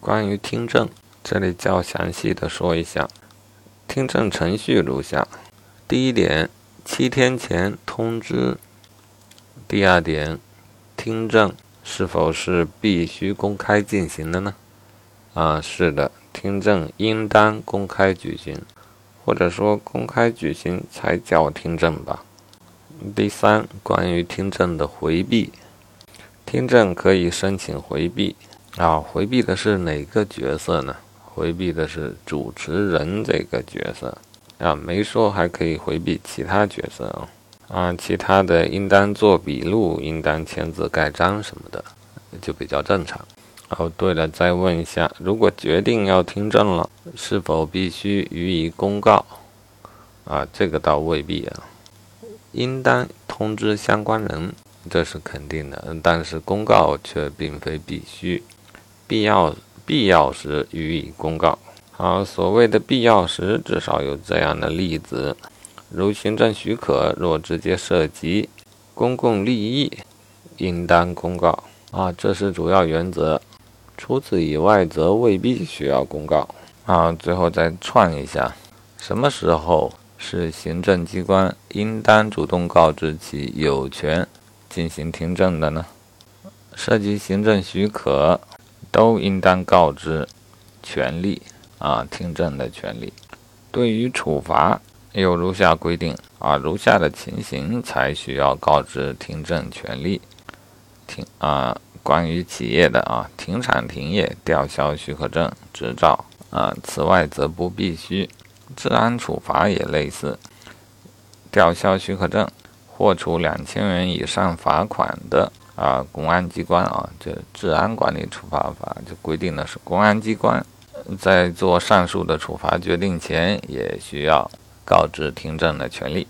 关于听证，这里较详细的说一下，听证程序如下：第一点，七天前通知；第二点，听证是否是必须公开进行的呢？啊，是的，听证应当公开举行，或者说公开举行才叫听证吧。第三，关于听证的回避，听证可以申请回避。啊，回避的是哪个角色呢？回避的是主持人这个角色。啊，没说还可以回避其他角色啊。啊，其他的应当做笔录，应当签字盖章什么的，就比较正常。哦，对了，再问一下，如果决定要听证了，是否必须予以公告？啊，这个倒未必啊，应当通知相关人，这是肯定的。但是公告却并非必须，必要必要时予以公告。好，所谓的必要时，至少有这样的例子，如行政许可若直接涉及公共利益，应当公告。啊，这是主要原则。除此以外，则未必需要公告。啊，最后再串一下，什么时候是行政机关应当主动告知其有权进行听证的呢？涉及行政许可，都应当告知权利啊，听证的权利。对于处罚，有如下规定啊，如下的情形才需要告知听证权利。停啊。关于企业的啊，停产停业、吊销许可证、执照啊，此外则不必须。治安处罚也类似，吊销许可证或处两千元以上罚款的啊，公安机关啊，这治安管理处罚法就规定的是公安机关在做上述的处罚决定前，也需要告知听证的权利，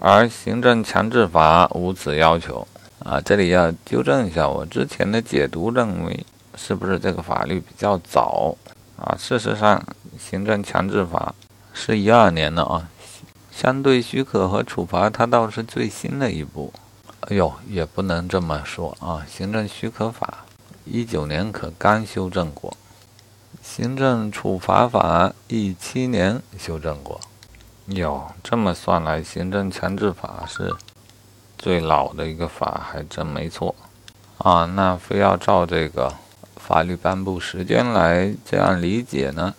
而行政强制法无此要求。啊，这里要纠正一下，我之前的解读认为是不是这个法律比较早啊？事实上，行政强制法是一二年的啊，相对许可和处罚它倒是最新的一部。哎呦，也不能这么说啊，行政许可法一九年可刚修正过，行政处罚法一七年修正过。哟，这么算来，行政强制法是。最老的一个法还真没错啊，那非要照这个法律颁布时间来这样理解呢，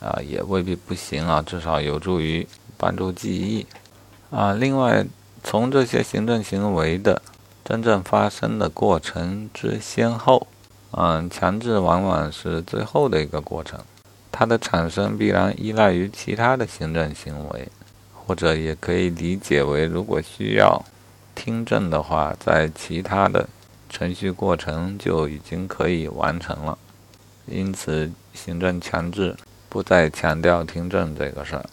啊，也未必不行啊，至少有助于帮助记忆啊。另外，从这些行政行为的真正发生的过程之先后，嗯，强制往往是最后的一个过程，它的产生必然依赖于其他的行政行为，或者也可以理解为，如果需要。听证的话，在其他的程序过程就已经可以完成了，因此行政强制不再强调听证这个事儿。